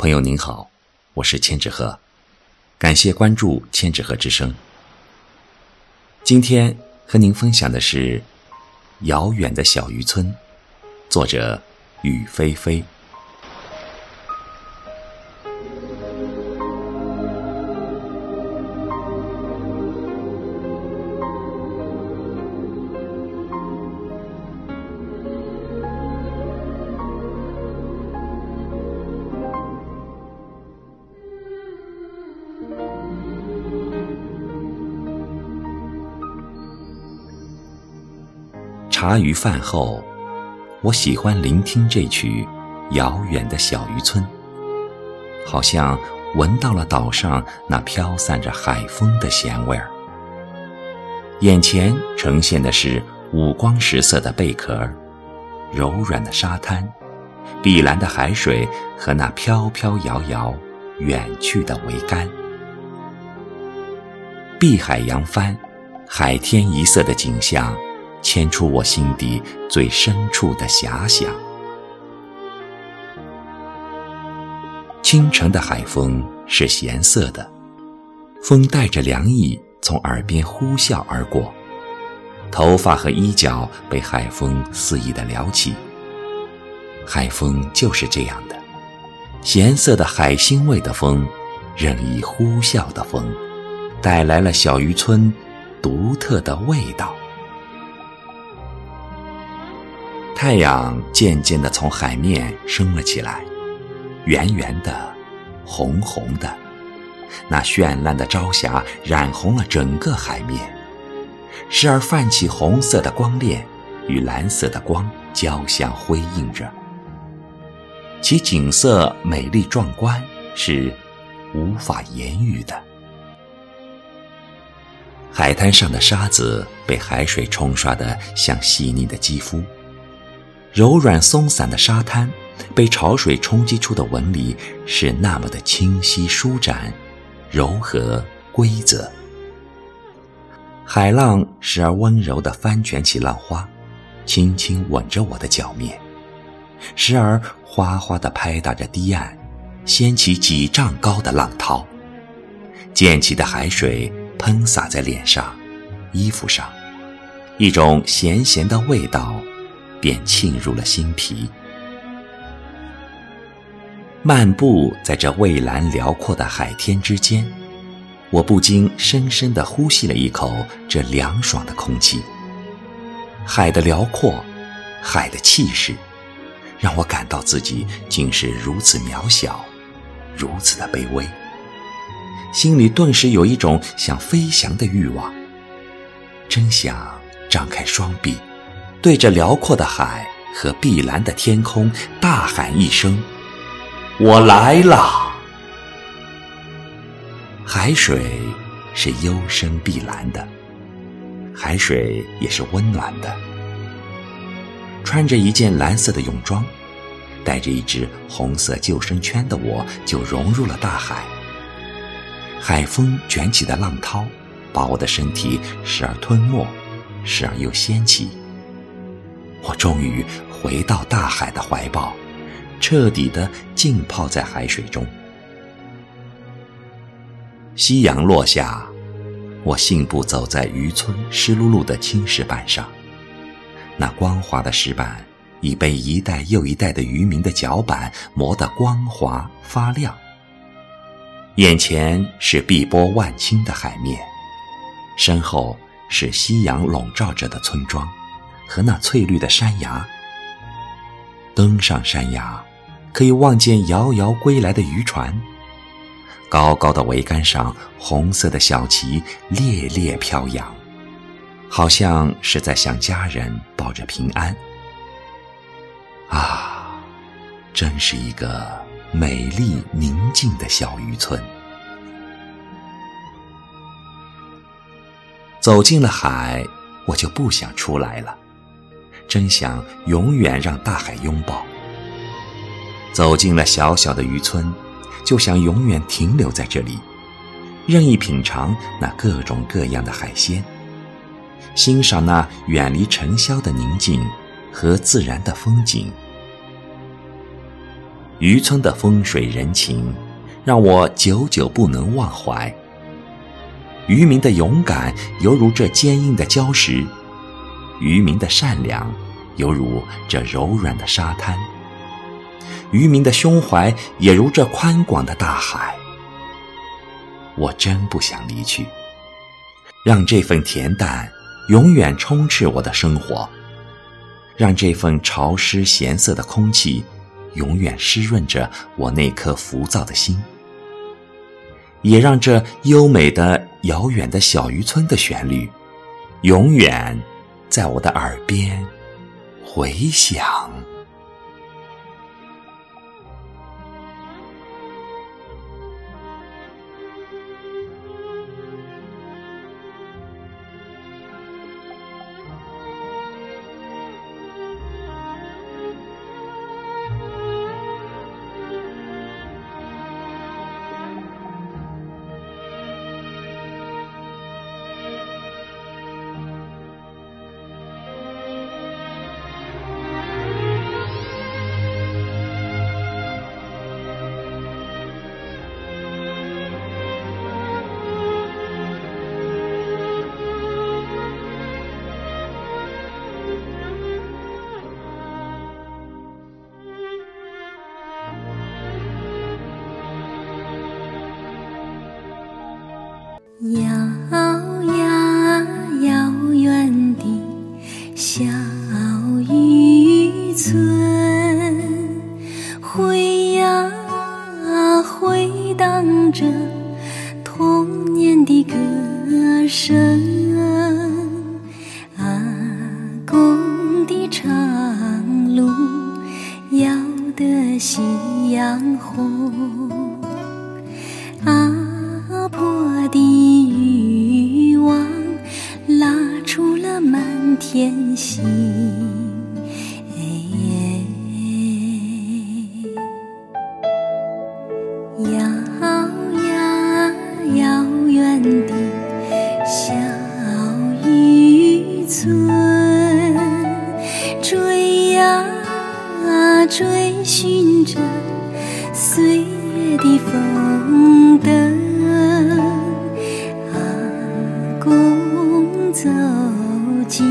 朋友您好，我是千纸鹤，感谢关注千纸鹤之声。今天和您分享的是《遥远的小渔村》，作者雨霏霏。茶余饭后，我喜欢聆听这曲《遥远的小渔村》，好像闻到了岛上那飘散着海风的咸味儿。眼前呈现的是五光十色的贝壳，柔软的沙滩，碧蓝的海水和那飘飘摇摇远去的桅杆。碧海扬帆，海天一色的景象。牵出我心底最深处的遐想。清晨的海风是咸涩的，风带着凉意从耳边呼啸而过，头发和衣角被海风肆意的撩起。海风就是这样的，咸涩的海腥味的风，任意呼啸的风，带来了小渔村独特的味道。太阳渐渐地从海面升了起来，圆圆的，红红的，那绚烂的朝霞染红了整个海面，时而泛起红色的光链，与蓝色的光交相辉映着，其景色美丽壮观，是无法言喻的。海滩上的沙子被海水冲刷得像细腻的肌肤。柔软松散的沙滩，被潮水冲击出的纹理是那么的清晰舒展、柔和规则。海浪时而温柔地翻卷起浪花，轻轻吻着我的脚面；时而哗哗地拍打着堤岸，掀起几丈高的浪涛。溅起的海水喷洒在脸上、衣服上，一种咸咸的味道。便沁入了心脾。漫步在这蔚蓝辽阔的海天之间，我不禁深深地呼吸了一口这凉爽的空气。海的辽阔，海的气势，让我感到自己竟是如此渺小，如此的卑微，心里顿时有一种想飞翔的欲望，真想张开双臂。对着辽阔的海和碧蓝的天空大喊一声：“我来了！”海水是幽深碧蓝的，海水也是温暖的。穿着一件蓝色的泳装，带着一只红色救生圈的我，就融入了大海。海风卷起的浪涛，把我的身体时而吞没，时而又掀起。我终于回到大海的怀抱，彻底的浸泡在海水中。夕阳落下，我信步走在渔村湿漉漉的青石板上，那光滑的石板已被一代又一代的渔民的脚板磨得光滑发亮。眼前是碧波万顷的海面，身后是夕阳笼罩着的村庄。和那翠绿的山崖，登上山崖，可以望见遥遥归来的渔船。高高的桅杆上，红色的小旗猎猎飘扬，好像是在向家人报着平安。啊，真是一个美丽宁静的小渔村。走进了海，我就不想出来了。真想永远让大海拥抱。走进了小小的渔村，就想永远停留在这里，任意品尝那各种各样的海鲜，欣赏那远离尘嚣的宁静和自然的风景。渔村的风水人情，让我久久不能忘怀。渔民的勇敢犹如这坚硬的礁石，渔民的善良犹如这柔软的沙滩，渔民的胸怀也如这宽广的大海。我真不想离去，让这份恬淡永远充斥我的生活，让这份潮湿咸涩的空气。永远湿润着我那颗浮躁的心，也让这优美的遥远的小渔村的旋律，永远在我的耳边回响。着童年的歌声。阿公的长路摇得夕阳红。阿婆的渔网拉出了满。天星，追呀追寻着岁月的风灯，阿公走。进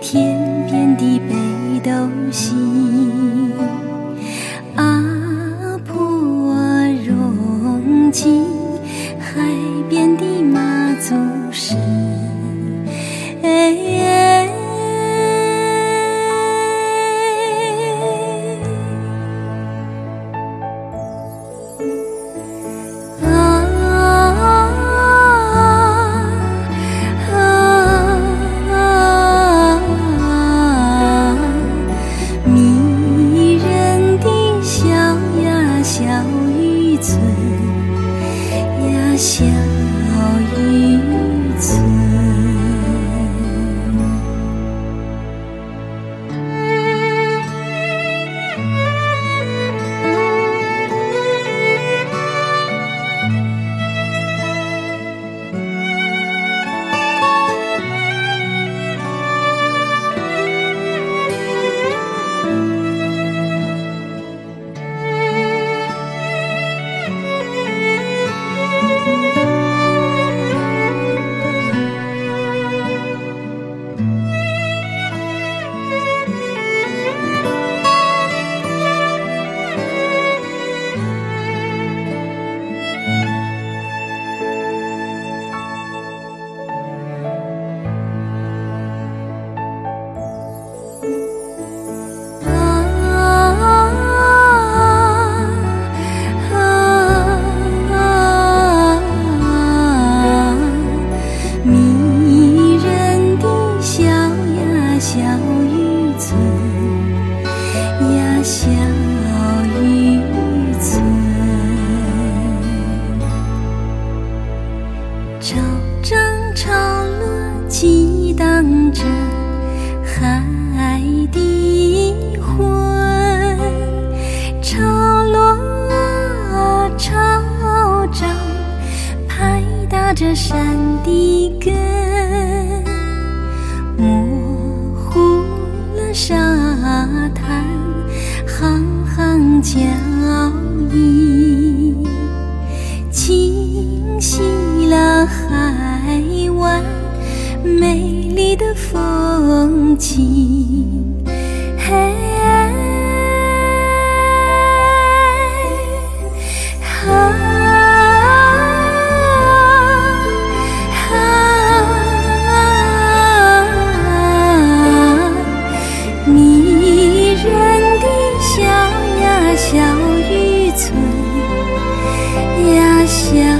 天边的北斗星，阿婆融进村呀，小渔村。潮涨潮落，激荡着海的魂。潮落潮涨，拍打着山的根。沙滩，行行。脚印，清晰了海湾美丽的风景。小渔村呀，乡。